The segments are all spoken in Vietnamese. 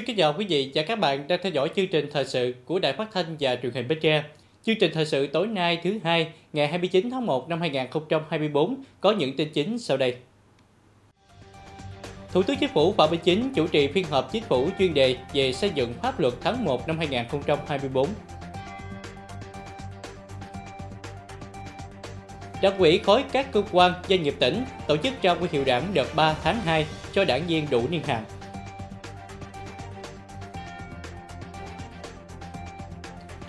Xin kính chào quý vị và các bạn đang theo dõi chương trình thời sự của Đài Phát thanh và Truyền hình Bến Tre. Chương trình thời sự tối nay thứ hai, ngày 29 tháng 1 năm 2024 có những tin chính sau đây. Thủ tướng Chính phủ Phạm Minh Chính chủ trì phiên họp chính phủ chuyên đề về xây dựng pháp luật tháng 1 năm 2024. Đảng ủy khối các cơ quan doanh nghiệp tỉnh tổ chức trao huy hiệu đảng đợt 3 tháng 2 cho đảng viên đủ niên hạn.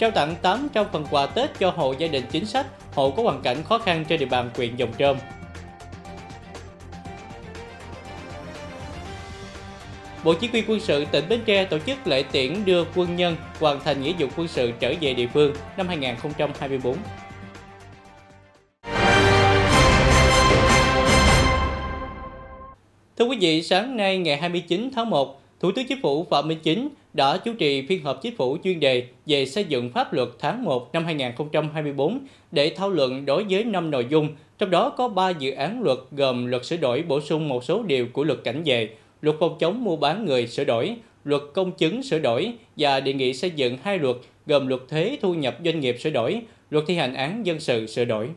Trao tặng 800 phần quà Tết cho hộ gia đình chính sách, hộ có hoàn cảnh khó khăn trên địa bàn huyện Dòng Trơm. Bộ Chỉ huy quân sự tỉnh Bến Tre tổ chức lễ tiễn đưa quân nhân hoàn thành nghĩa vụ quân sự trở về địa phương năm 2024. Thưa quý vị, sáng nay ngày 29 tháng 1, Thủ tướng Chính phủ Phạm Minh Chính đã chủ trì phiên họp chính phủ chuyên đề về xây dựng pháp luật tháng 1 năm 2024 để thảo luận đối với 5 nội dung, trong đó có 3 dự án luật gồm luật sửa đổi bổ sung một số điều của luật cảnh vệ, luật phòng chống mua bán người sửa đổi, luật công chứng sửa đổi và đề nghị xây dựng hai luật gồm luật thuế thu nhập doanh nghiệp sửa đổi, luật thi hành án dân sự sửa đổi.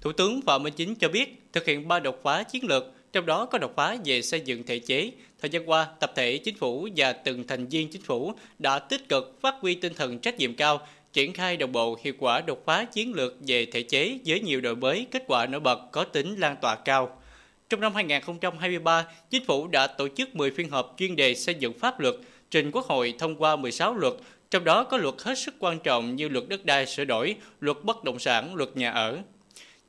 Thủ tướng Phạm Minh Chính cho biết thực hiện ba đột phá chiến lược trong đó có đột phá về xây dựng thể chế. Thời gian qua, tập thể chính phủ và từng thành viên chính phủ đã tích cực phát huy tinh thần trách nhiệm cao, triển khai đồng bộ hiệu quả đột phá chiến lược về thể chế với nhiều đổi mới kết quả nổi bật có tính lan tỏa cao. Trong năm 2023, Chính phủ đã tổ chức 10 phiên họp chuyên đề xây dựng pháp luật, trình Quốc hội thông qua 16 luật, trong đó có luật hết sức quan trọng như luật đất đai sửa đổi, luật bất động sản, luật nhà ở,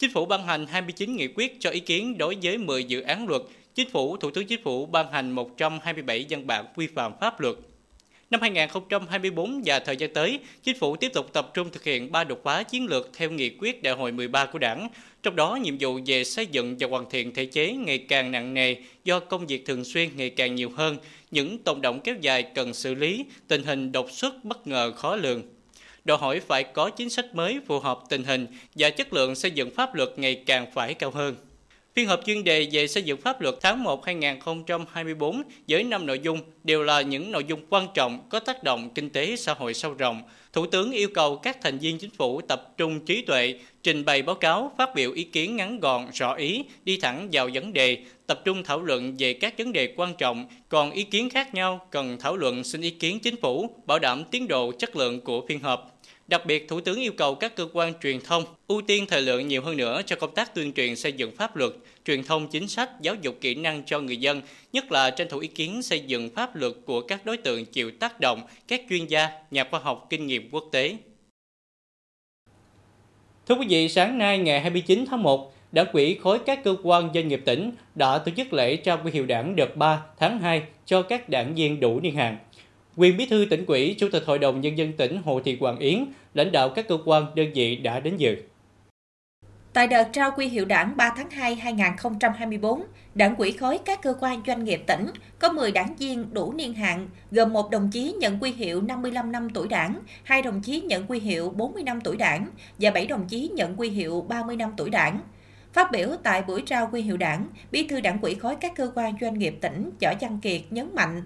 Chính phủ ban hành 29 nghị quyết cho ý kiến đối với 10 dự án luật. Chính phủ, Thủ tướng Chính phủ ban hành 127 văn bản quy phạm pháp luật. Năm 2024 và thời gian tới, Chính phủ tiếp tục tập trung thực hiện ba đột phá chiến lược theo nghị quyết đại hội 13 của Đảng. Trong đó, nhiệm vụ về xây dựng và hoàn thiện thể chế ngày càng nặng nề do công việc thường xuyên ngày càng nhiều hơn, những tồn động kéo dài cần xử lý, tình hình đột xuất bất ngờ khó lường đòi hỏi phải có chính sách mới phù hợp tình hình và chất lượng xây dựng pháp luật ngày càng phải cao hơn. Phiên họp chuyên đề về xây dựng pháp luật tháng 1 2024 với 5 nội dung đều là những nội dung quan trọng có tác động kinh tế xã hội sâu rộng. Thủ tướng yêu cầu các thành viên chính phủ tập trung trí tuệ, trình bày báo cáo, phát biểu ý kiến ngắn gọn, rõ ý, đi thẳng vào vấn đề, tập trung thảo luận về các vấn đề quan trọng, còn ý kiến khác nhau cần thảo luận xin ý kiến chính phủ, bảo đảm tiến độ chất lượng của phiên họp. Đặc biệt, Thủ tướng yêu cầu các cơ quan truyền thông ưu tiên thời lượng nhiều hơn nữa cho công tác tuyên truyền xây dựng pháp luật, truyền thông chính sách, giáo dục kỹ năng cho người dân, nhất là tranh thủ ý kiến xây dựng pháp luật của các đối tượng chịu tác động, các chuyên gia, nhà khoa học kinh nghiệm quốc tế. Thưa quý vị, sáng nay ngày 29 tháng 1, Đảng quỹ khối các cơ quan doanh nghiệp tỉnh đã tổ chức lễ trao huy hiệu đảng đợt 3 tháng 2 cho các đảng viên đủ niên hạn. Quyền Bí thư tỉnh ủy, Chủ tịch Hội đồng Nhân dân tỉnh Hồ Thị Hoàng Yến, lãnh đạo các cơ quan đơn vị đã đến dự. Tại đợt trao quy hiệu đảng 3 tháng 2 2024, đảng quỹ khối các cơ quan doanh nghiệp tỉnh có 10 đảng viên đủ niên hạn, gồm một đồng chí nhận quy hiệu 55 năm tuổi đảng, hai đồng chí nhận quy hiệu 40 năm tuổi đảng và 7 đồng chí nhận quy hiệu 30 năm tuổi đảng. Phát biểu tại buổi trao quy hiệu đảng, Bí thư đảng quỹ khối các cơ quan doanh nghiệp tỉnh Võ Văn Kiệt nhấn mạnh,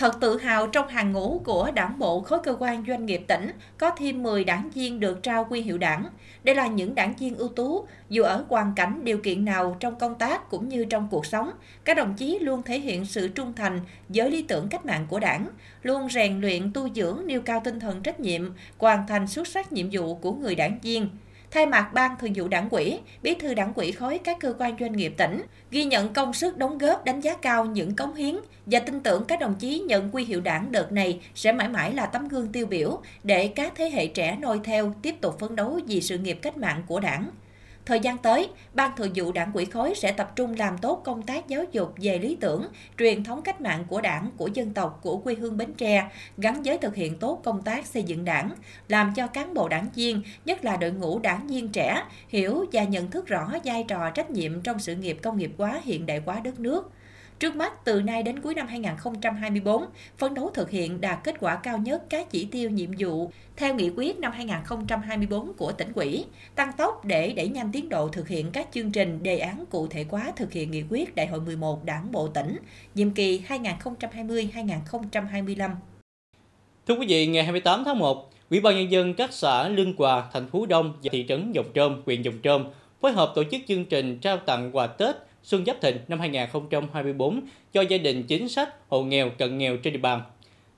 Thật tự hào trong hàng ngũ của đảng bộ khối cơ quan doanh nghiệp tỉnh có thêm 10 đảng viên được trao quy hiệu đảng. Đây là những đảng viên ưu tú, dù ở hoàn cảnh điều kiện nào trong công tác cũng như trong cuộc sống, các đồng chí luôn thể hiện sự trung thành với lý tưởng cách mạng của đảng, luôn rèn luyện tu dưỡng nêu cao tinh thần trách nhiệm, hoàn thành xuất sắc nhiệm vụ của người đảng viên. Thay mặt Ban Thường vụ Đảng ủy, Bí thư Đảng ủy khối các cơ quan doanh nghiệp tỉnh ghi nhận công sức đóng góp đánh giá cao những cống hiến và tin tưởng các đồng chí nhận quy hiệu đảng đợt này sẽ mãi mãi là tấm gương tiêu biểu để các thế hệ trẻ noi theo tiếp tục phấn đấu vì sự nghiệp cách mạng của đảng. Thời gian tới, Ban Thường vụ Đảng quỹ khối sẽ tập trung làm tốt công tác giáo dục về lý tưởng, truyền thống cách mạng của đảng, của dân tộc, của quê hương Bến Tre, gắn với thực hiện tốt công tác xây dựng đảng, làm cho cán bộ đảng viên, nhất là đội ngũ đảng viên trẻ, hiểu và nhận thức rõ vai trò trách nhiệm trong sự nghiệp công nghiệp hóa hiện đại hóa đất nước. Trước mắt, từ nay đến cuối năm 2024, phấn đấu thực hiện đạt kết quả cao nhất các chỉ tiêu nhiệm vụ theo nghị quyết năm 2024 của tỉnh ủy, tăng tốc để đẩy nhanh tiến độ thực hiện các chương trình đề án cụ thể hóa thực hiện nghị quyết Đại hội 11 Đảng bộ tỉnh, nhiệm kỳ 2020-2025. Thưa quý vị, ngày 28 tháng 1, Ủy ban nhân dân các xã Lương Hòa, thành phố Đông và thị trấn Dòng Trôm, huyện Dòng Trôm phối hợp tổ chức chương trình trao tặng quà Tết Xuân Giáp Thịnh năm 2024 cho gia đình chính sách, hộ nghèo, cận nghèo trên địa bàn.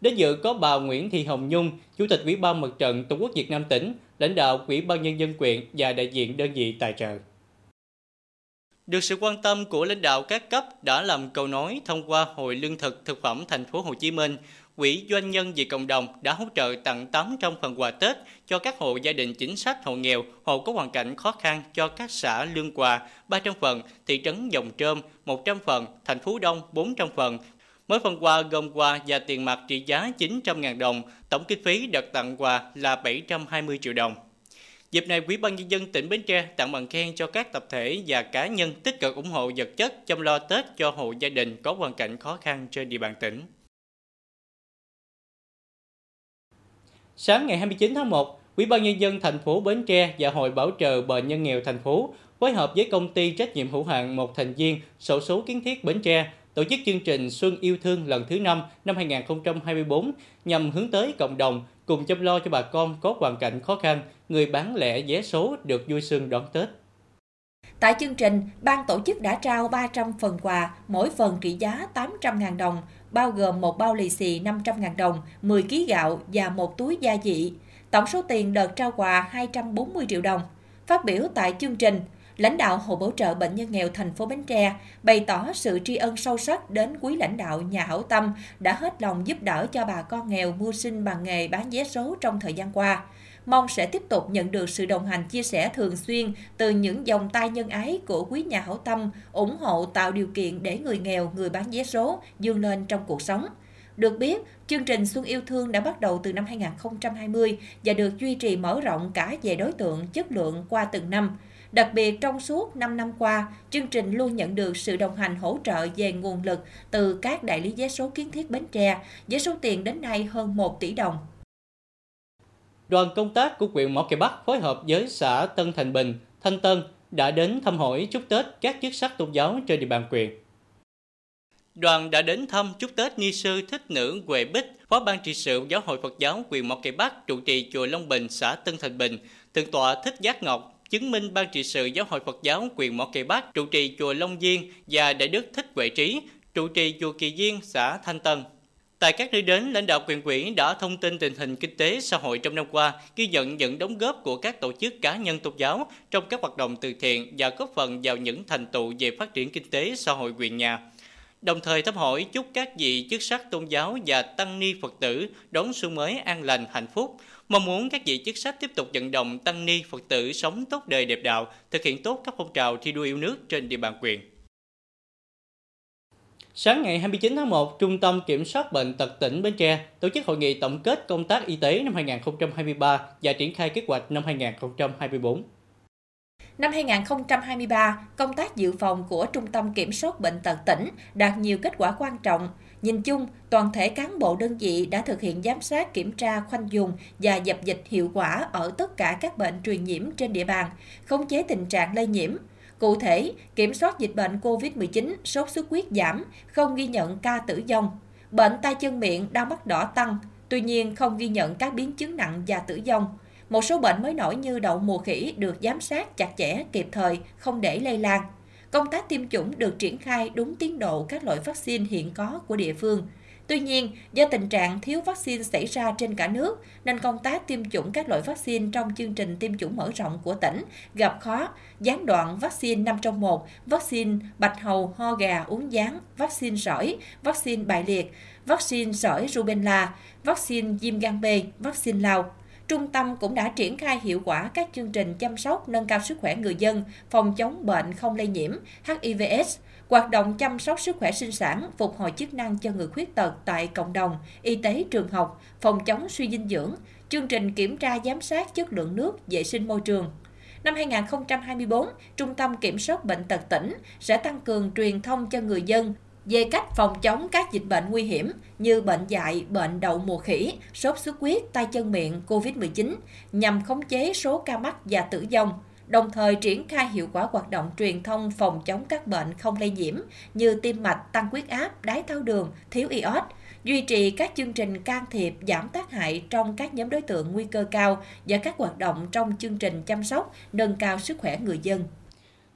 Đến dự có bà Nguyễn Thị Hồng Nhung, Chủ tịch Ủy ban Mặt trận Tổ quốc Việt Nam tỉnh, lãnh đạo Ủy ban Nhân dân quyện và đại diện đơn vị tài trợ. Được sự quan tâm của lãnh đạo các cấp đã làm cầu nối thông qua Hội Lương thực Thực phẩm Thành phố Hồ Chí Minh Quỹ Doanh nhân vì cộng đồng đã hỗ trợ tặng 800 phần quà Tết cho các hộ gia đình chính sách hộ nghèo, hộ có hoàn cảnh khó khăn cho các xã Lương Hòa 300 phần, thị trấn Dòng Trơm 100 phần, thành phố Đông 400 phần. Mỗi phần quà gồm quà và tiền mặt trị giá 900.000 đồng, tổng kinh phí đợt tặng quà là 720 triệu đồng. Dịp này, Quỹ ban nhân dân tỉnh Bến Tre tặng bằng khen cho các tập thể và cá nhân tích cực ủng hộ vật chất chăm lo Tết cho hộ gia đình có hoàn cảnh khó khăn trên địa bàn tỉnh. Sáng ngày 29 tháng 1, Ủy ban nhân dân thành phố Bến Tre và Hội Bảo trợ bệnh nhân nghèo thành phố phối hợp với công ty trách nhiệm hữu hạn một thành viên sổ số kiến thiết Bến Tre tổ chức chương trình Xuân yêu thương lần thứ 5 năm 2024 nhằm hướng tới cộng đồng cùng chăm lo cho bà con có hoàn cảnh khó khăn, người bán lẻ vé số được vui xuân đón Tết. Tại chương trình, ban tổ chức đã trao 300 phần quà, mỗi phần trị giá 800.000 đồng, bao gồm một bao lì xì 500.000 đồng, 10 kg gạo và một túi gia vị. Tổng số tiền đợt trao quà 240 triệu đồng. Phát biểu tại chương trình, lãnh đạo Hội Bảo trợ Bệnh nhân nghèo thành phố Bến Tre bày tỏ sự tri ân sâu sắc đến quý lãnh đạo nhà hảo tâm đã hết lòng giúp đỡ cho bà con nghèo mưu sinh bằng nghề bán vé số trong thời gian qua mong sẽ tiếp tục nhận được sự đồng hành chia sẻ thường xuyên từ những dòng tay nhân ái của quý nhà hảo tâm, ủng hộ tạo điều kiện để người nghèo, người bán vé số dương lên trong cuộc sống. Được biết, chương trình Xuân Yêu Thương đã bắt đầu từ năm 2020 và được duy trì mở rộng cả về đối tượng, chất lượng qua từng năm. Đặc biệt trong suốt 5 năm qua, chương trình luôn nhận được sự đồng hành hỗ trợ về nguồn lực từ các đại lý vé số kiến thiết Bến Tre với số tiền đến nay hơn 1 tỷ đồng đoàn công tác của huyện Mỏ Cày Bắc phối hợp với xã Tân Thành Bình, Thanh Tân đã đến thăm hỏi chúc Tết các chức sắc tôn giáo trên địa bàn huyện. Đoàn đã đến thăm chúc Tết Ni sư Thích Nữ Huệ Bích, Phó ban trị sự Giáo hội Phật giáo huyện Mỏ Cây Bắc, trụ trì chùa Long Bình, xã Tân Thành Bình, thượng tọa Thích Giác Ngọc, chứng minh ban trị sự Giáo hội Phật giáo huyện Mỏ Cây Bắc, trụ trì chùa Long Diên và đại đức Thích Huệ Trí, trụ trì chùa Kỳ Diên, xã Thanh Tân. Tại các nơi đến, lãnh đạo quyền quỹ đã thông tin tình hình kinh tế xã hội trong năm qua, ghi nhận những đóng góp của các tổ chức cá nhân tôn giáo trong các hoạt động từ thiện và góp phần vào những thành tựu về phát triển kinh tế xã hội huyện nhà. Đồng thời thăm hỏi chúc các vị chức sắc tôn giáo và tăng ni Phật tử đón xuân mới an lành hạnh phúc, mong muốn các vị chức sắc tiếp tục vận động tăng ni Phật tử sống tốt đời đẹp đạo, thực hiện tốt các phong trào thi đua yêu nước trên địa bàn quyền Sáng ngày 29 tháng 1, Trung tâm Kiểm soát Bệnh tật tỉnh Bến Tre tổ chức hội nghị tổng kết công tác y tế năm 2023 và triển khai kế hoạch năm 2024. Năm 2023, công tác dự phòng của Trung tâm Kiểm soát Bệnh tật tỉnh đạt nhiều kết quả quan trọng. Nhìn chung, toàn thể cán bộ đơn vị đã thực hiện giám sát, kiểm tra, khoanh dùng và dập dịch hiệu quả ở tất cả các bệnh truyền nhiễm trên địa bàn, khống chế tình trạng lây nhiễm, Cụ thể, kiểm soát dịch bệnh COVID-19, sốt xuất huyết giảm, không ghi nhận ca tử vong. Bệnh tay chân miệng, đau mắt đỏ tăng, tuy nhiên không ghi nhận các biến chứng nặng và tử vong. Một số bệnh mới nổi như đậu mùa khỉ được giám sát chặt chẽ, kịp thời, không để lây lan. Công tác tiêm chủng được triển khai đúng tiến độ các loại vaccine hiện có của địa phương – Tuy nhiên, do tình trạng thiếu vaccine xảy ra trên cả nước, nên công tác tiêm chủng các loại vaccine trong chương trình tiêm chủng mở rộng của tỉnh gặp khó, gián đoạn vaccine 5 trong 1, vaccine bạch hầu, ho gà, uống gián, vaccine sởi, vaccine bại liệt, vaccine sởi rubella, vaccine viêm gan B, vaccine lao. Trung tâm cũng đã triển khai hiệu quả các chương trình chăm sóc nâng cao sức khỏe người dân, phòng chống bệnh không lây nhiễm, HIVS, hoạt động chăm sóc sức khỏe sinh sản, phục hồi chức năng cho người khuyết tật tại cộng đồng, y tế trường học, phòng chống suy dinh dưỡng, chương trình kiểm tra giám sát chất lượng nước, vệ sinh môi trường. Năm 2024, Trung tâm Kiểm soát Bệnh tật tỉnh sẽ tăng cường truyền thông cho người dân về cách phòng chống các dịch bệnh nguy hiểm như bệnh dại, bệnh đậu mùa khỉ, sốt xuất huyết, tay chân miệng, COVID-19 nhằm khống chế số ca mắc và tử vong, đồng thời triển khai hiệu quả hoạt động truyền thông phòng chống các bệnh không lây nhiễm như tim mạch, tăng huyết áp, đái tháo đường, thiếu iốt, duy trì các chương trình can thiệp giảm tác hại trong các nhóm đối tượng nguy cơ cao và các hoạt động trong chương trình chăm sóc, nâng cao sức khỏe người dân.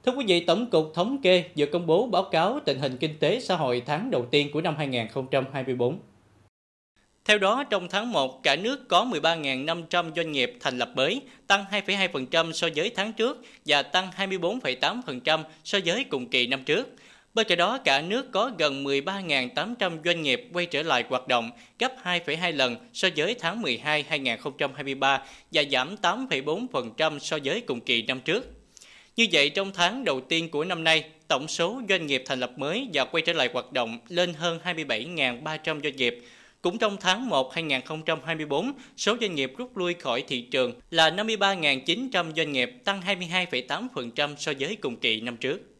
Thưa quý vị, Tổng cục Thống kê vừa công bố báo cáo tình hình kinh tế xã hội tháng đầu tiên của năm 2024. Theo đó, trong tháng 1, cả nước có 13.500 doanh nghiệp thành lập mới, tăng 2,2% so với tháng trước và tăng 24,8% so với cùng kỳ năm trước. Bên cạnh đó, cả nước có gần 13.800 doanh nghiệp quay trở lại hoạt động, gấp 2,2 lần so với tháng 12 2023 và giảm 8,4% so với cùng kỳ năm trước. Như vậy, trong tháng đầu tiên của năm nay, tổng số doanh nghiệp thành lập mới và quay trở lại hoạt động lên hơn 27.300 doanh nghiệp. Cũng trong tháng 1 2024, số doanh nghiệp rút lui khỏi thị trường là 53.900 doanh nghiệp, tăng 22,8% so với cùng kỳ năm trước.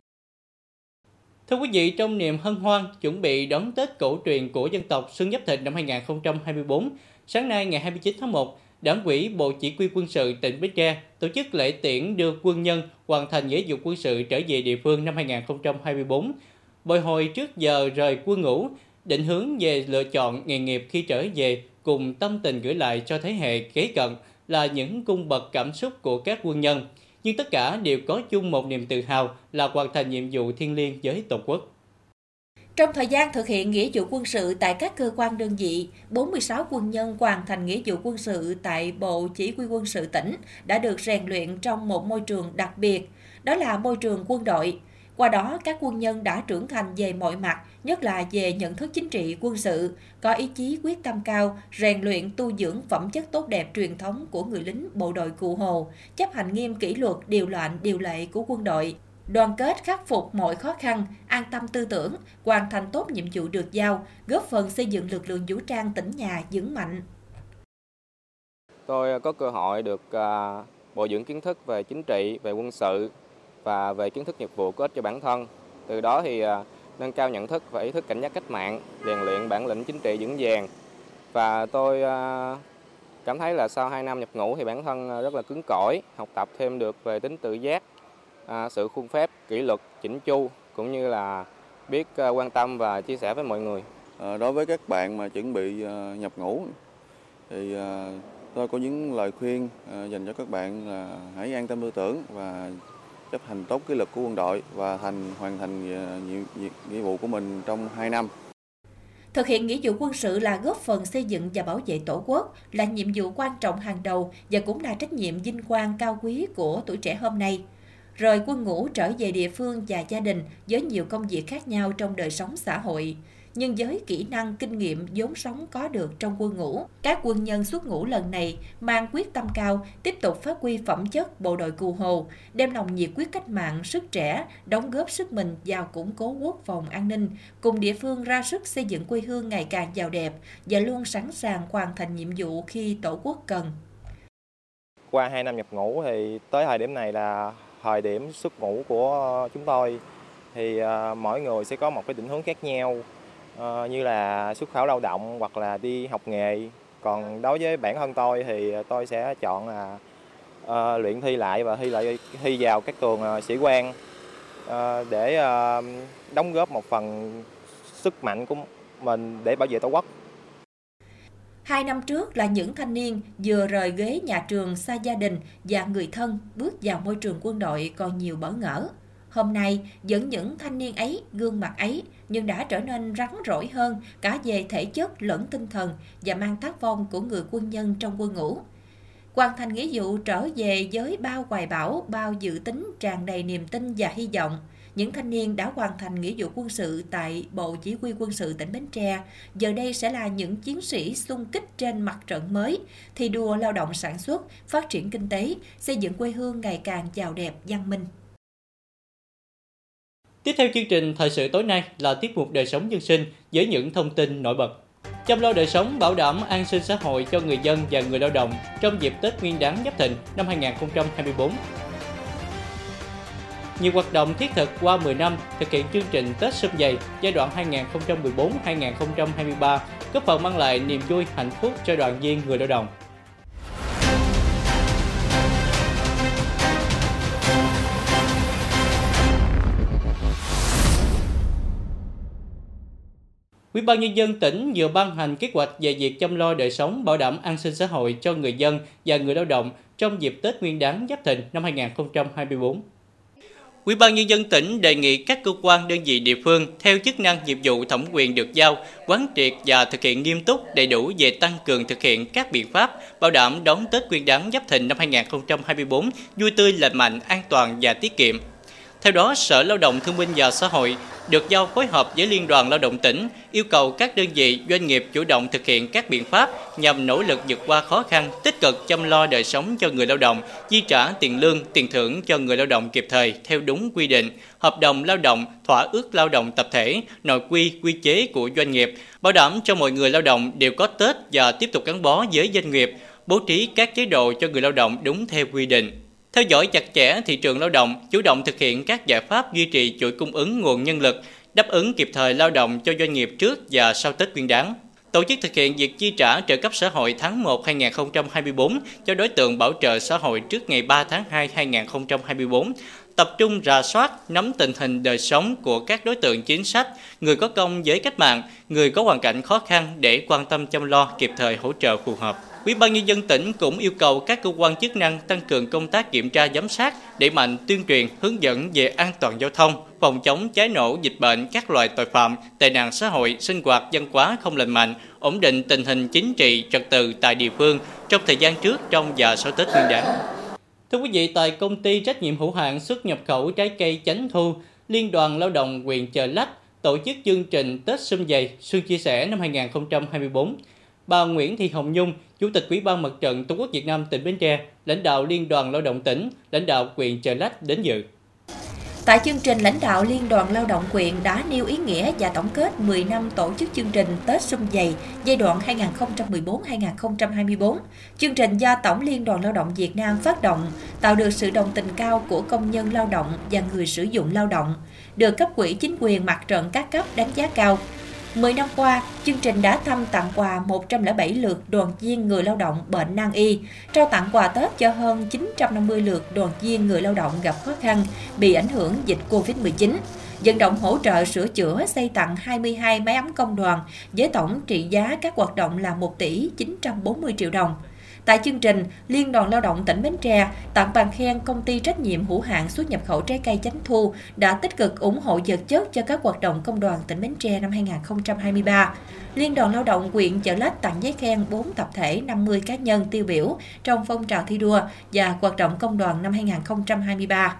Thưa quý vị, trong niềm hân hoan chuẩn bị đón Tết cổ truyền của dân tộc Xuân Giáp Thìn năm 2024, sáng nay ngày 29 tháng 1, Đảng ủy Bộ Chỉ huy quân sự tỉnh Bến Tre tổ chức lễ tiễn đưa quân nhân hoàn thành nghĩa vụ quân sự trở về địa phương năm 2024. Bồi hồi trước giờ rời quân ngũ, định hướng về lựa chọn nghề nghiệp khi trở về cùng tâm tình gửi lại cho thế hệ kế cận là những cung bậc cảm xúc của các quân nhân. Nhưng tất cả đều có chung một niềm tự hào là hoàn thành nhiệm vụ thiêng liêng với Tổ quốc. Trong thời gian thực hiện nghĩa vụ quân sự tại các cơ quan đơn vị, 46 quân nhân hoàn thành nghĩa vụ quân sự tại Bộ Chỉ huy quân sự tỉnh đã được rèn luyện trong một môi trường đặc biệt, đó là môi trường quân đội. Qua đó, các quân nhân đã trưởng thành về mọi mặt, nhất là về nhận thức chính trị quân sự, có ý chí quyết tâm cao, rèn luyện tu dưỡng phẩm chất tốt đẹp truyền thống của người lính bộ đội Cụ Hồ, chấp hành nghiêm kỷ luật, điều lệnh, điều lệ của quân đội, đoàn kết khắc phục mọi khó khăn, an tâm tư tưởng, hoàn thành tốt nhiệm vụ được giao, góp phần xây dựng lực lượng vũ trang tỉnh nhà vững mạnh. Tôi à, có cơ hội được à, bồi dưỡng kiến thức về chính trị, về quân sự và về kiến thức nghiệp vụ có ích cho bản thân. Từ đó thì à, nâng cao nhận thức và ý thức cảnh giác cách mạng, rèn luyện bản lĩnh chính trị vững vàng. Và tôi à, cảm thấy là sau 2 năm nhập ngũ thì bản thân à, rất là cứng cỏi, học tập thêm được về tính tự giác, sự khuôn phép, kỷ luật, chỉnh chu cũng như là biết quan tâm và chia sẻ với mọi người. Đối với các bạn mà chuẩn bị nhập ngũ thì tôi có những lời khuyên dành cho các bạn là hãy an tâm tư tưởng và chấp hành tốt kỷ luật của quân đội và thành hoàn thành ờ, nhiệm vụ của mình trong 2 năm. Thực hiện nghĩa vụ quân sự là góp phần xây dựng và bảo vệ Tổ quốc, là nhiệm vụ quan trọng hàng đầu và cũng là trách nhiệm vinh quang cao quý của tuổi trẻ hôm nay rời quân ngũ trở về địa phương và gia đình với nhiều công việc khác nhau trong đời sống xã hội. Nhưng với kỹ năng, kinh nghiệm vốn sống có được trong quân ngũ, các quân nhân xuất ngũ lần này mang quyết tâm cao, tiếp tục phát huy phẩm chất bộ đội cù hồ, đem lòng nhiệt quyết cách mạng, sức trẻ, đóng góp sức mình vào củng cố quốc phòng an ninh, cùng địa phương ra sức xây dựng quê hương ngày càng giàu đẹp và luôn sẵn sàng hoàn thành nhiệm vụ khi tổ quốc cần. Qua 2 năm nhập ngũ thì tới thời điểm này là thời điểm xuất ngũ của chúng tôi thì à, mỗi người sẽ có một cái định hướng khác nhau Ờ, như là xuất khẩu lao động hoặc là đi học nghề còn đối với bản thân tôi thì tôi sẽ chọn là uh, luyện thi lại và thi lại thi vào các trường uh, sĩ quan uh, để uh, đóng góp một phần sức mạnh của mình để bảo vệ tổ quốc Hai năm trước là những thanh niên vừa rời ghế nhà trường xa gia đình và người thân bước vào môi trường quân đội còn nhiều bỡ ngỡ. Hôm nay, vẫn những thanh niên ấy, gương mặt ấy, nhưng đã trở nên rắn rỏi hơn cả về thể chất lẫn tinh thần và mang tác phong của người quân nhân trong quân ngũ. Hoàn thành nghĩa vụ trở về với bao hoài bão, bao dự tính tràn đầy niềm tin và hy vọng – những thanh niên đã hoàn thành nghĩa vụ quân sự tại Bộ Chỉ huy quân sự tỉnh Bến Tre, giờ đây sẽ là những chiến sĩ xung kích trên mặt trận mới, thi đua lao động sản xuất, phát triển kinh tế, xây dựng quê hương ngày càng giàu đẹp, văn minh. Tiếp theo chương trình thời sự tối nay là tiết mục đời sống dân sinh với những thông tin nổi bật. Chăm lo đời sống bảo đảm an sinh xã hội cho người dân và người lao động trong dịp Tết Nguyên đán Giáp Thìn năm 2024 nhiều hoạt động thiết thực qua 10 năm thực hiện chương trình Tết Xuân Dày giai đoạn 2014-2023, góp phần mang lại niềm vui, hạnh phúc cho đoàn viên người lao động. Ủy ban nhân dân tỉnh vừa ban hành kế hoạch về việc chăm lo đời sống, bảo đảm an sinh xã hội cho người dân và người lao động trong dịp Tết Nguyên đán Giáp Thìn năm 2024. Ủy ban nhân dân tỉnh đề nghị các cơ quan đơn vị địa phương theo chức năng nhiệm vụ thẩm quyền được giao quán triệt và thực hiện nghiêm túc đầy đủ về tăng cường thực hiện các biện pháp bảo đảm đón Tết Nguyên đán Giáp Thìn năm 2024 vui tươi lành mạnh, an toàn và tiết kiệm. Theo đó, Sở Lao động Thương binh và Xã hội được giao phối hợp với Liên đoàn Lao động tỉnh, yêu cầu các đơn vị doanh nghiệp chủ động thực hiện các biện pháp nhằm nỗ lực vượt qua khó khăn, tích cực chăm lo đời sống cho người lao động, chi trả tiền lương, tiền thưởng cho người lao động kịp thời theo đúng quy định, hợp đồng lao động, thỏa ước lao động tập thể, nội quy, quy chế của doanh nghiệp, bảo đảm cho mọi người lao động đều có Tết và tiếp tục gắn bó với doanh nghiệp, bố trí các chế độ cho người lao động đúng theo quy định. Theo dõi chặt chẽ thị trường lao động, chủ động thực hiện các giải pháp duy trì chuỗi cung ứng nguồn nhân lực, đáp ứng kịp thời lao động cho doanh nghiệp trước và sau Tết Nguyên đán. Tổ chức thực hiện việc chi trả trợ cấp xã hội tháng 1 2024 cho đối tượng bảo trợ xã hội trước ngày 3 tháng 2 2024, tập trung rà soát, nắm tình hình đời sống của các đối tượng chính sách, người có công với cách mạng, người có hoàn cảnh khó khăn để quan tâm chăm lo kịp thời hỗ trợ phù hợp. Ủy ban nhân dân tỉnh cũng yêu cầu các cơ quan chức năng tăng cường công tác kiểm tra giám sát, đẩy mạnh tuyên truyền, hướng dẫn về an toàn giao thông, phòng chống cháy nổ, dịch bệnh, các loại tội phạm, tệ nạn xã hội, sinh hoạt văn hóa không lành mạnh, ổn định tình hình chính trị, trật tự tại địa phương trong thời gian trước, trong và sau Tết Nguyên đán. Thưa quý vị, tại công ty trách nhiệm hữu hạn xuất nhập khẩu trái cây Chánh Thu, Liên đoàn Lao động huyện Chợ Lách tổ chức chương trình Tết Xuân Dày Xuân Chia Sẻ năm 2024 bà Nguyễn Thị Hồng Nhung, Chủ tịch Ủy ban Mặt trận Tổ quốc Việt Nam tỉnh Bến Tre, lãnh đạo Liên đoàn Lao động tỉnh, lãnh đạo quyền Chợ Lách đến dự. Tại chương trình, lãnh đạo Liên đoàn Lao động quyện đã nêu ý nghĩa và tổng kết 10 năm tổ chức chương trình Tết Xuân Dày giai đoạn 2014-2024. Chương trình do Tổng Liên đoàn Lao động Việt Nam phát động, tạo được sự đồng tình cao của công nhân lao động và người sử dụng lao động, được cấp quỹ chính quyền mặt trận các cấp đánh giá cao. 10 năm qua, chương trình đã thăm tặng quà 107 lượt đoàn viên người lao động bệnh nan y, trao tặng quà Tết cho hơn 950 lượt đoàn viên người lao động gặp khó khăn bị ảnh hưởng dịch Covid-19, vận động hỗ trợ sửa chữa xây tặng 22 máy ấm công đoàn với tổng trị giá các hoạt động là 1 tỷ 940 triệu đồng. Tại chương trình, Liên đoàn Lao động tỉnh Bến Tre tặng bằng khen công ty trách nhiệm hữu hạn xuất nhập khẩu trái cây Chánh Thu đã tích cực ủng hộ vật chất cho các hoạt động công đoàn tỉnh Bến Tre năm 2023. Liên đoàn Lao động huyện Chợ Lách tặng giấy khen 4 tập thể 50 cá nhân tiêu biểu trong phong trào thi đua và hoạt động công đoàn năm 2023.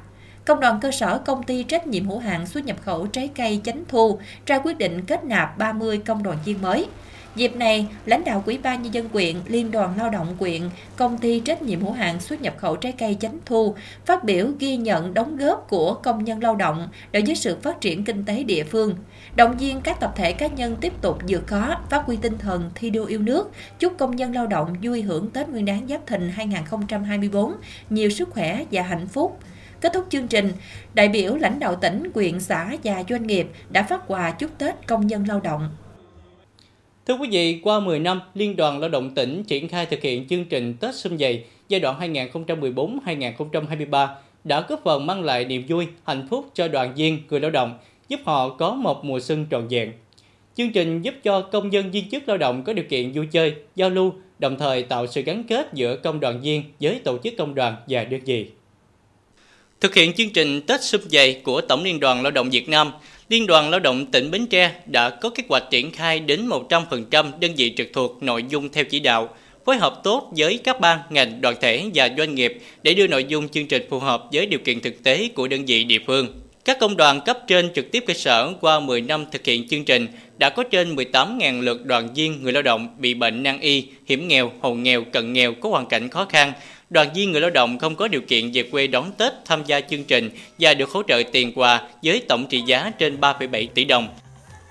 Công đoàn cơ sở công ty trách nhiệm hữu hạn xuất nhập khẩu trái cây Chánh Thu ra quyết định kết nạp 30 công đoàn viên mới. Dịp này, lãnh đạo Ủy ban nhân dân quyện, Liên đoàn Lao động quyện, công ty trách nhiệm hữu hạn xuất nhập khẩu trái cây Chánh Thu phát biểu ghi nhận đóng góp của công nhân lao động đối với sự phát triển kinh tế địa phương. Động viên các tập thể cá nhân tiếp tục vượt khó, phát huy tinh thần thi đua yêu nước, chúc công nhân lao động vui hưởng Tết Nguyên đán Giáp Thìn 2024, nhiều sức khỏe và hạnh phúc. Kết thúc chương trình, đại biểu lãnh đạo tỉnh, quyện, xã và doanh nghiệp đã phát quà chúc Tết công nhân lao động. Thưa quý vị, qua 10 năm, Liên đoàn Lao động tỉnh triển khai thực hiện chương trình Tết Xuân Dày giai đoạn 2014-2023 đã góp phần mang lại niềm vui, hạnh phúc cho đoàn viên, người lao động, giúp họ có một mùa xuân trọn vẹn. Chương trình giúp cho công nhân viên chức lao động có điều kiện vui chơi, giao lưu, đồng thời tạo sự gắn kết giữa công đoàn viên với tổ chức công đoàn và đơn vị. Thực hiện chương trình Tết Xuân Dày của Tổng Liên đoàn Lao động Việt Nam, Liên đoàn Lao động tỉnh Bến Tre đã có kế hoạch triển khai đến 100% đơn vị trực thuộc nội dung theo chỉ đạo, phối hợp tốt với các ban, ngành, đoàn thể và doanh nghiệp để đưa nội dung chương trình phù hợp với điều kiện thực tế của đơn vị địa phương. Các công đoàn cấp trên trực tiếp cơ sở qua 10 năm thực hiện chương trình đã có trên 18.000 lượt đoàn viên người lao động bị bệnh nan y, hiểm nghèo, hộ nghèo, cận nghèo có hoàn cảnh khó khăn, đoàn viên người lao động không có điều kiện về quê đón Tết tham gia chương trình và được hỗ trợ tiền quà với tổng trị giá trên 3,7 tỷ đồng.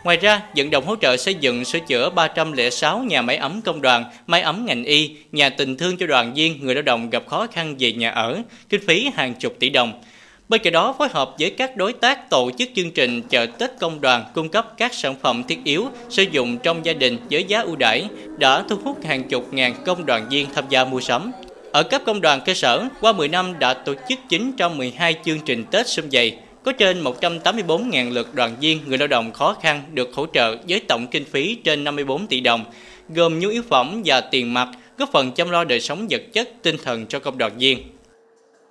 Ngoài ra, vận động hỗ trợ xây dựng sửa chữa 306 nhà máy ấm công đoàn, máy ấm ngành y, nhà tình thương cho đoàn viên người lao động gặp khó khăn về nhà ở, kinh phí hàng chục tỷ đồng. Bên cạnh đó, phối hợp với các đối tác tổ chức chương trình chợ Tết công đoàn cung cấp các sản phẩm thiết yếu sử dụng trong gia đình với giá ưu đãi đã thu hút hàng chục ngàn công đoàn viên tham gia mua sắm. Ở cấp công đoàn cơ sở, qua 10 năm đã tổ chức 912 chương trình Tết xung dày, có trên 184.000 lượt đoàn viên người lao động khó khăn được hỗ trợ với tổng kinh phí trên 54 tỷ đồng, gồm nhu yếu phẩm và tiền mặt, góp phần chăm lo đời sống vật chất, tinh thần cho công đoàn viên.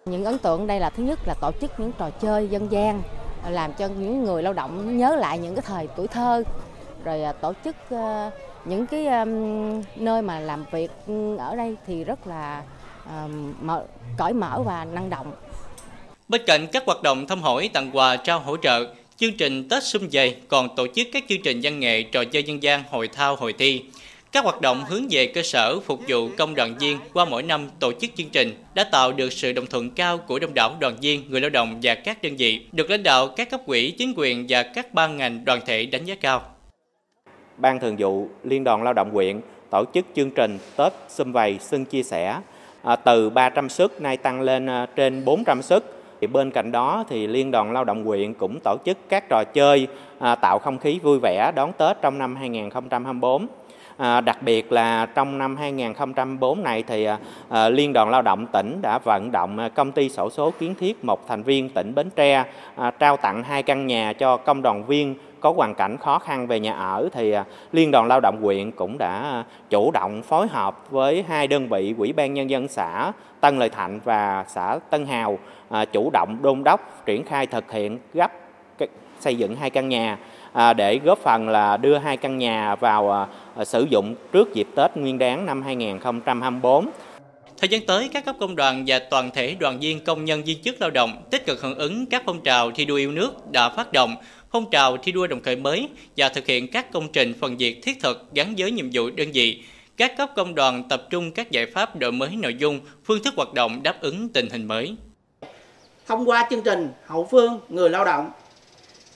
Những ấn tượng đây là thứ nhất là tổ chức những trò chơi dân gian làm cho những người lao động nhớ lại những cái thời tuổi thơ rồi à, tổ chức ờ, những cái nơi mà làm việc ừ, ở đây thì rất là mở, cởi mở và năng động. Bên cạnh các hoạt động thăm hỏi, tặng quà, trao hỗ trợ, chương trình Tết Xuân Dày còn tổ chức các chương trình văn nghệ, trò chơi dân gian, hội thao, hội thi. Các hoạt động hướng về cơ sở phục vụ công đoàn viên qua mỗi năm tổ chức chương trình đã tạo được sự đồng thuận cao của đông đảo đoàn viên, người lao động và các đơn vị, được lãnh đạo các cấp quỹ, chính quyền và các ban ngành đoàn thể đánh giá cao. Ban thường vụ Liên đoàn Lao động huyện tổ chức chương trình Tết Xâm Vầy Xuân Chia Sẻ à, từ 300 suất nay tăng lên à, trên 400 suất. Thì bên cạnh đó thì Liên đoàn Lao động huyện cũng tổ chức các trò chơi à, tạo không khí vui vẻ đón Tết trong năm 2024. À, đặc biệt là trong năm 2004 này thì à, à, Liên đoàn Lao động tỉnh đã vận động à, công ty sổ số kiến thiết một thành viên tỉnh Bến Tre à, trao tặng hai căn nhà cho công đoàn viên có hoàn cảnh khó khăn về nhà ở. Thì à, Liên đoàn Lao động huyện cũng đã chủ động phối hợp với hai đơn vị Ủy ban Nhân dân xã Tân Lợi Thạnh và xã Tân Hào chủ động đôn đốc triển khai thực hiện gấp xây dựng hai căn nhà để góp phần là đưa hai căn nhà vào à, sử dụng trước dịp Tết Nguyên đán năm 2024. Thời gian tới, các cấp công đoàn và toàn thể đoàn viên công nhân viên chức lao động tích cực hưởng ứng các phong trào thi đua yêu nước đã phát động, phong trào thi đua đồng khởi mới và thực hiện các công trình phần việc thiết thực gắn với nhiệm vụ đơn vị. Các cấp công đoàn tập trung các giải pháp đổi mới nội dung, phương thức hoạt động đáp ứng tình hình mới. Thông qua chương trình hậu phương người lao động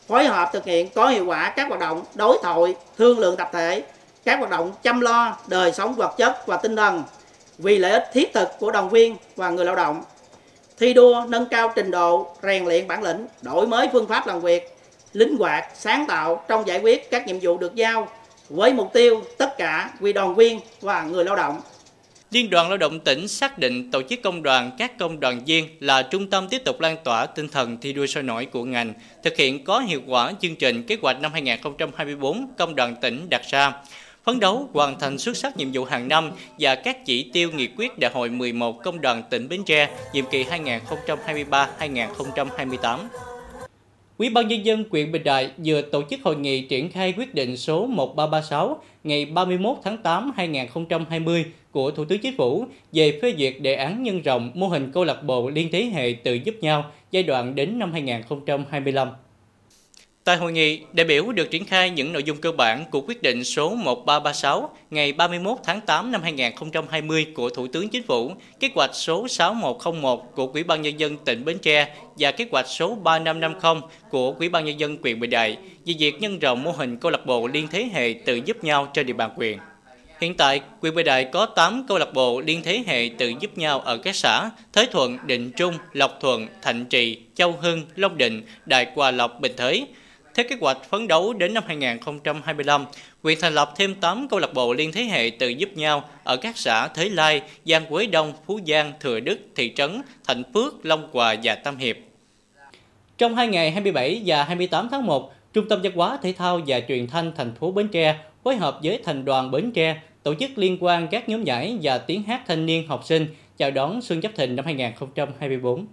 phối hợp thực hiện có hiệu quả các hoạt động đối thoại, thương lượng tập thể, các hoạt động chăm lo đời sống vật chất và tinh thần vì lợi ích thiết thực của đoàn viên và người lao động. Thi đua nâng cao trình độ, rèn luyện bản lĩnh, đổi mới phương pháp làm việc, linh hoạt, sáng tạo trong giải quyết các nhiệm vụ được giao với mục tiêu tất cả vì đoàn viên và người lao động. Liên đoàn Lao động tỉnh xác định tổ chức công đoàn các công đoàn viên là trung tâm tiếp tục lan tỏa tinh thần thi đua sôi nổi của ngành, thực hiện có hiệu quả chương trình kế hoạch năm 2024 công đoàn tỉnh đặt ra, phấn đấu hoàn thành xuất sắc nhiệm vụ hàng năm và các chỉ tiêu nghị quyết đại hội 11 công đoàn tỉnh Bến Tre nhiệm kỳ 2023-2028. Ủy ban nhân dân huyện Bình Đại vừa tổ chức hội nghị triển khai quyết định số 1336 ngày 31 tháng 8 2020 của Thủ tướng Chính phủ về phê duyệt đề án nhân rộng mô hình câu lạc bộ liên thế hệ tự giúp nhau giai đoạn đến năm 2025. Tại hội nghị, đại biểu được triển khai những nội dung cơ bản của quyết định số 1336 ngày 31 tháng 8 năm 2020 của Thủ tướng Chính phủ, kế hoạch số 6101 của Ủy ban Nhân dân tỉnh Bến Tre và kế hoạch số 3550 của Ủy ban Nhân dân huyện Bình Đại về việc nhân rộng mô hình câu lạc bộ liên thế hệ tự giúp nhau trên địa bàn huyện. Hiện tại, huyện Bình Đại có 8 câu lạc bộ liên thế hệ tự giúp nhau ở các xã Thới Thuận, Định Trung, Lộc Thuận, Thạnh Trị, Châu Hưng, Long Định, Đại Hòa Lộc, Bình Thới. Theo kế hoạch phấn đấu đến năm 2025, huyện thành lập thêm 8 câu lạc bộ liên thế hệ tự giúp nhau ở các xã Thới Lai, Giang Quế Đông, Phú Giang, Thừa Đức, Thị Trấn, Thạnh Phước, Long Hòa và Tam Hiệp. Trong hai ngày 27 và 28 tháng 1, Trung tâm Văn hóa Thể thao và Truyền thanh thành phố Bến Tre phối hợp với Thành đoàn Bến Tre tổ chức liên quan các nhóm nhảy và tiếng hát thanh niên học sinh chào đón Xuân Giáp Thìn năm 2024.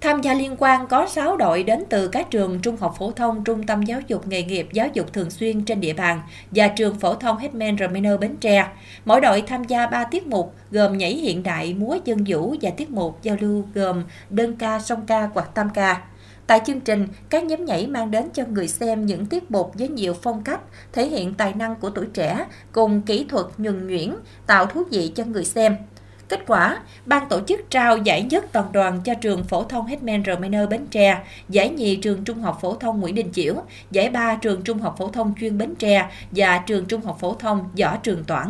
Tham gia liên quan có 6 đội đến từ các trường trung học phổ thông, trung tâm giáo dục nghề nghiệp, giáo dục thường xuyên trên địa bàn và trường phổ thông Hetman Reminer Bến Tre. Mỗi đội tham gia 3 tiết mục gồm nhảy hiện đại, múa dân vũ và tiết mục giao lưu gồm đơn ca, song ca hoặc tam ca. Tại chương trình, các nhóm nhảy mang đến cho người xem những tiết mục với nhiều phong cách, thể hiện tài năng của tuổi trẻ cùng kỹ thuật nhuần nhuyễn, tạo thú vị cho người xem. Kết quả, ban tổ chức trao giải nhất toàn đoàn cho trường phổ thông Hetman Reminer Bến Tre, giải nhì trường trung học phổ thông Nguyễn Đình Chiểu, giải ba trường trung học phổ thông chuyên Bến Tre và trường trung học phổ thông Võ Trường Toản.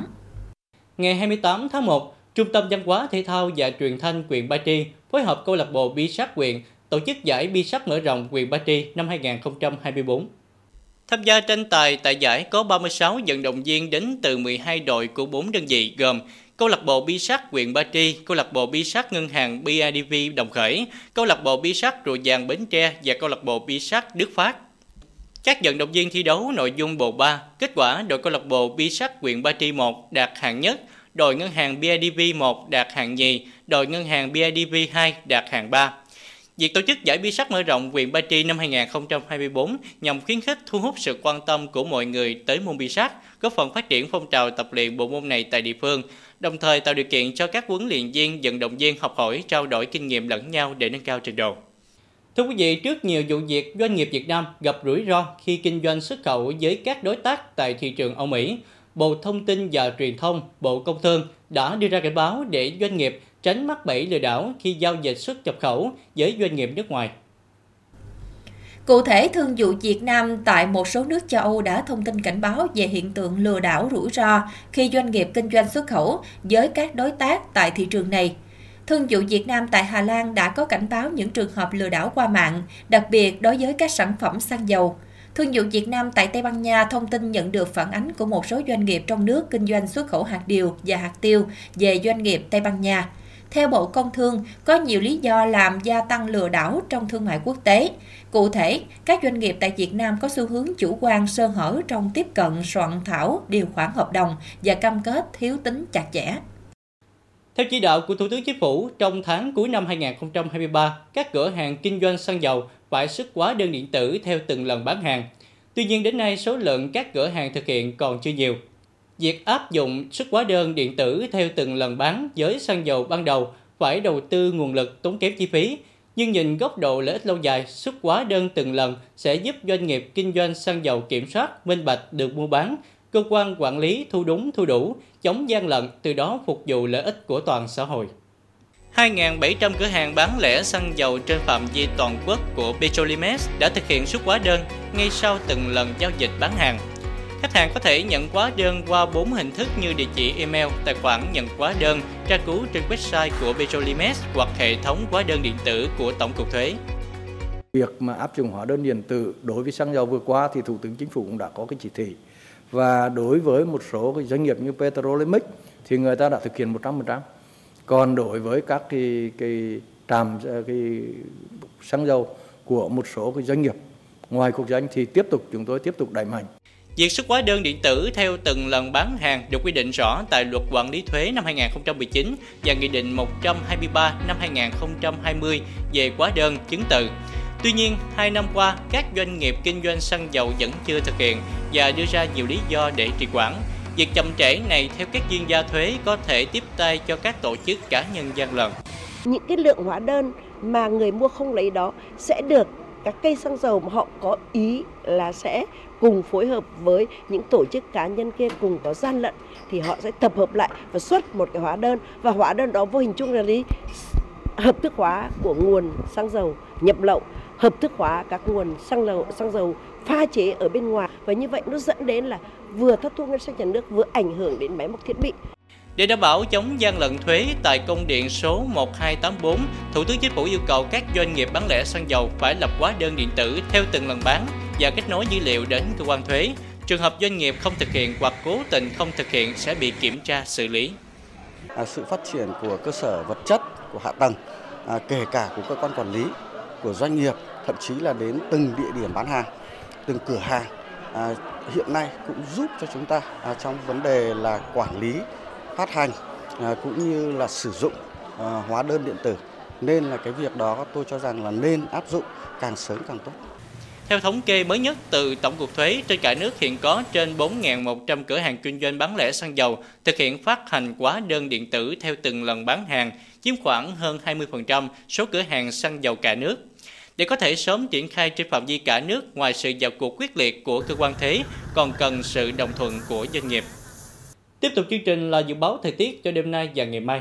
Ngày 28 tháng 1, Trung tâm Văn hóa Thể thao và Truyền thanh huyện Ba Tri phối hợp câu lạc bộ bi sát huyện tổ chức giải bi sắt mở rộng quyền Ba Tri năm 2024. Tham gia tranh tài tại giải có 36 vận động viên đến từ 12 đội của 4 đơn vị gồm câu lạc bộ bi sắt huyện Ba Tri, câu lạc bộ bi sắt ngân hàng BIDV Đồng Khởi, câu lạc bộ bi sắt Rùa Vàng Bến Tre và câu lạc bộ bi sắt Đức Phát. Các vận động viên thi đấu nội dung bộ 3, kết quả đội câu lạc bộ bi sắt huyện Ba Tri 1 đạt hạng nhất, đội ngân hàng BIDV 1 đạt hạng nhì, đội ngân hàng BIDV 2 đạt hạng 3. Việc tổ chức giải bi sắt mở rộng huyện Ba Tri năm 2024 nhằm khuyến khích thu hút sự quan tâm của mọi người tới môn bi sắt, góp phần phát triển phong trào tập luyện bộ môn này tại địa phương, đồng thời tạo điều kiện cho các huấn luyện viên, vận động viên học hỏi, trao đổi kinh nghiệm lẫn nhau để nâng cao trình độ. Thưa quý vị, trước nhiều vụ việc doanh nghiệp Việt Nam gặp rủi ro khi kinh doanh xuất khẩu với các đối tác tại thị trường Âu Mỹ, Bộ Thông tin và Truyền thông, Bộ Công Thương đã đưa ra cảnh báo để doanh nghiệp tránh mắc bẫy lừa đảo khi giao dịch xuất nhập khẩu với doanh nghiệp nước ngoài. Cụ thể, Thương vụ Việt Nam tại một số nước châu Âu đã thông tin cảnh báo về hiện tượng lừa đảo rủi ro khi doanh nghiệp kinh doanh xuất khẩu với các đối tác tại thị trường này. Thương vụ Việt Nam tại Hà Lan đã có cảnh báo những trường hợp lừa đảo qua mạng, đặc biệt đối với các sản phẩm xăng dầu. Thương vụ Việt Nam tại Tây Ban Nha thông tin nhận được phản ánh của một số doanh nghiệp trong nước kinh doanh xuất khẩu hạt điều và hạt tiêu về doanh nghiệp Tây Ban Nha. Theo Bộ Công Thương, có nhiều lý do làm gia tăng lừa đảo trong thương mại quốc tế. Cụ thể, các doanh nghiệp tại Việt Nam có xu hướng chủ quan sơ hở trong tiếp cận soạn thảo điều khoản hợp đồng và cam kết thiếu tính chặt chẽ. Theo chỉ đạo của Thủ tướng Chính phủ, trong tháng cuối năm 2023, các cửa hàng kinh doanh xăng dầu phải xuất hóa đơn điện tử theo từng lần bán hàng. Tuy nhiên đến nay số lượng các cửa hàng thực hiện còn chưa nhiều. Việc áp dụng xuất hóa đơn điện tử theo từng lần bán với xăng dầu ban đầu phải đầu tư nguồn lực tốn kém chi phí, nhưng nhìn góc độ lợi ích lâu dài, xuất hóa đơn từng lần sẽ giúp doanh nghiệp kinh doanh xăng dầu kiểm soát minh bạch được mua bán, cơ quan quản lý thu đúng thu đủ, chống gian lận, từ đó phục vụ lợi ích của toàn xã hội. 2.700 cửa hàng bán lẻ xăng dầu trên phạm vi toàn quốc của Petrolimex đã thực hiện xuất hóa đơn ngay sau từng lần giao dịch bán hàng. Khách hàng có thể nhận hóa đơn qua 4 hình thức như địa chỉ email, tài khoản nhận hóa đơn, tra cứu trên website của Petrolimex hoặc hệ thống hóa đơn điện tử của Tổng cục Thuế. Việc mà áp dụng hóa đơn điện tử đối với xăng dầu vừa qua thì Thủ tướng Chính phủ cũng đã có cái chỉ thị. Và đối với một số cái doanh nghiệp như Petrolimex thì người ta đã thực hiện 100%. Còn đối với các cái, cái trạm ờ, cái xăng dầu của một số cái doanh nghiệp ngoài quốc doanh thì tiếp tục chúng tôi tiếp tục đẩy mạnh Việc xuất hóa đơn điện tử theo từng lần bán hàng được quy định rõ tại Luật Quản lý thuế năm 2019 và Nghị định 123 năm 2020 về hóa đơn chứng từ. Tuy nhiên, hai năm qua, các doanh nghiệp kinh doanh xăng dầu vẫn chưa thực hiện và đưa ra nhiều lý do để trì quản. Việc chậm trễ này theo các chuyên gia thuế có thể tiếp tay cho các tổ chức cá nhân gian lận. Những cái lượng hóa đơn mà người mua không lấy đó sẽ được các cây xăng dầu mà họ có ý là sẽ cùng phối hợp với những tổ chức cá nhân kia cùng có gian lận thì họ sẽ tập hợp lại và xuất một cái hóa đơn. Và hóa đơn đó vô hình chung là lý hợp thức hóa của nguồn xăng dầu nhập lậu hợp thức hóa các nguồn xăng dầu xăng dầu pha chế ở bên ngoài. Và như vậy nó dẫn đến là vừa thất thu ngân sách nhà nước vừa ảnh hưởng đến máy móc thiết bị. Để đảm bảo chống gian lận thuế tại công điện số 1284, Thủ tướng Chính phủ yêu cầu các doanh nghiệp bán lẻ xăng dầu phải lập hóa đơn điện tử theo từng lần bán và kết nối dữ liệu đến cơ quan thuế. Trường hợp doanh nghiệp không thực hiện hoặc cố tình không thực hiện sẽ bị kiểm tra xử lý. À, sự phát triển của cơ sở vật chất, của hạ tầng, à, kể cả của cơ quan quản lý, của doanh nghiệp, thậm chí là đến từng địa điểm bán hàng, từng cửa hàng, à, hiện nay cũng giúp cho chúng ta à, trong vấn đề là quản lý phát hành à, cũng như là sử dụng à, hóa đơn điện tử nên là cái việc đó tôi cho rằng là nên áp dụng càng sớm càng tốt. Theo thống kê mới nhất từ Tổng cục Thuế, trên cả nước hiện có trên 4.100 cửa hàng kinh doanh bán lẻ xăng dầu thực hiện phát hành hóa đơn điện tử theo từng lần bán hàng, chiếm khoảng hơn 20% số cửa hàng xăng dầu cả nước. Để có thể sớm triển khai trên phạm vi cả nước, ngoài sự vào cuộc quyết liệt của cơ quan thuế, còn cần sự đồng thuận của doanh nghiệp. Tiếp tục chương trình là dự báo thời tiết cho đêm nay và ngày mai.